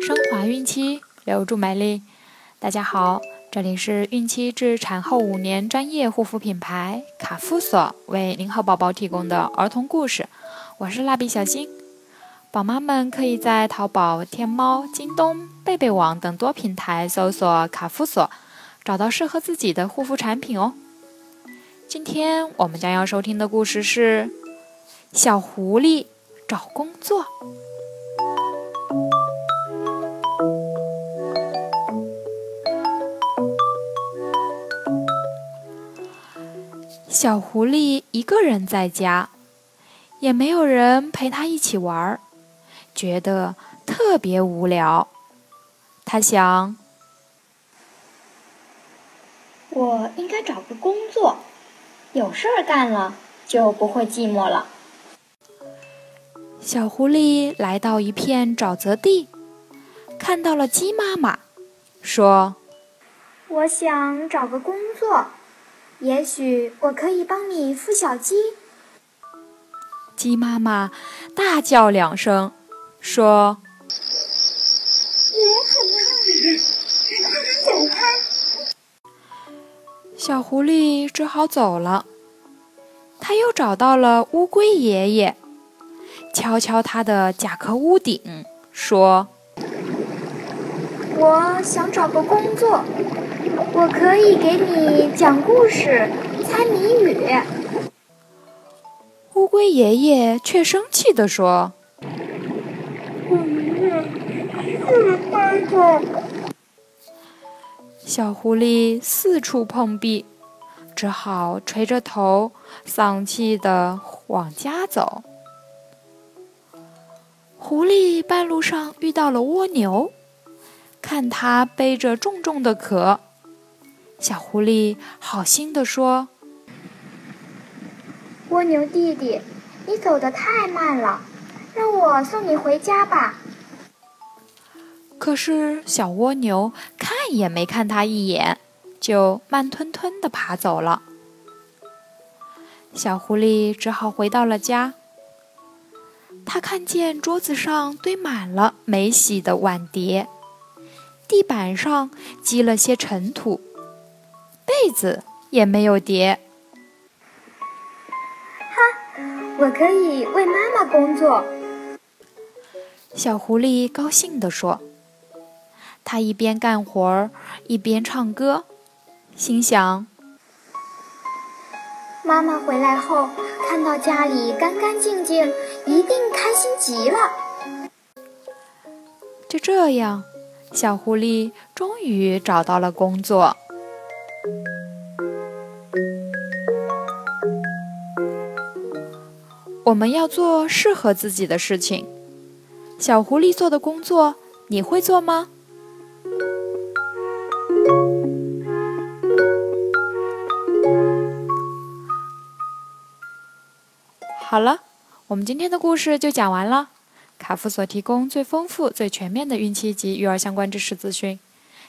升华孕期，留住美丽。大家好，这里是孕期至产后五年专业护肤品牌卡夫索为您和宝宝提供的儿童故事。我是蜡笔小新，宝妈们可以在淘宝、天猫、京东、贝贝网等多平台搜索卡夫索，找到适合自己的护肤产品哦。今天我们将要收听的故事是小狐狸找工作。小狐狸一个人在家，也没有人陪他一起玩儿，觉得特别无聊。他想：“我应该找个工作，有事儿干了就不会寂寞了。”小狐狸来到一片沼泽地，看到了鸡妈妈，说：“我想找个工作。”也许我可以帮你孵小鸡。鸡妈妈大叫两声，说：“我可不让你，快走开！”小狐狸只好走了。他又找到了乌龟爷爷，敲敲他的甲壳屋顶，说：“我想找个工作。”我可以给你讲故事、猜谜语。乌龟爷爷却生气地说：“我宁愿一个人待着。”小狐狸四处碰壁，只好垂着头，丧气地往家走。狐狸半路上遇到了蜗牛，看它背着重重的壳。小狐狸好心地说：“蜗牛弟弟，你走得太慢了，让我送你回家吧。”可是小蜗牛看也没看它一眼，就慢吞吞地爬走了。小狐狸只好回到了家。他看见桌子上堆满了没洗的碗碟，地板上积了些尘土。被子也没有叠。哈，我可以为妈妈工作。小狐狸高兴地说：“他一边干活儿一边唱歌，心想：妈妈回来后看到家里干干净净，一定开心极了。”就这样，小狐狸终于找到了工作。我们要做适合自己的事情。小狐狸做的工作，你会做吗？好了，我们今天的故事就讲完了。卡夫所提供最丰富、最全面的孕期及育儿相关知识资讯。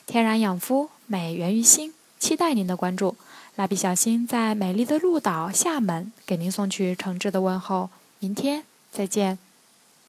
天然养肤，美源于心，期待您的关注。蜡笔小新在美丽的鹭岛厦门给您送去诚挚的问候，明天再见。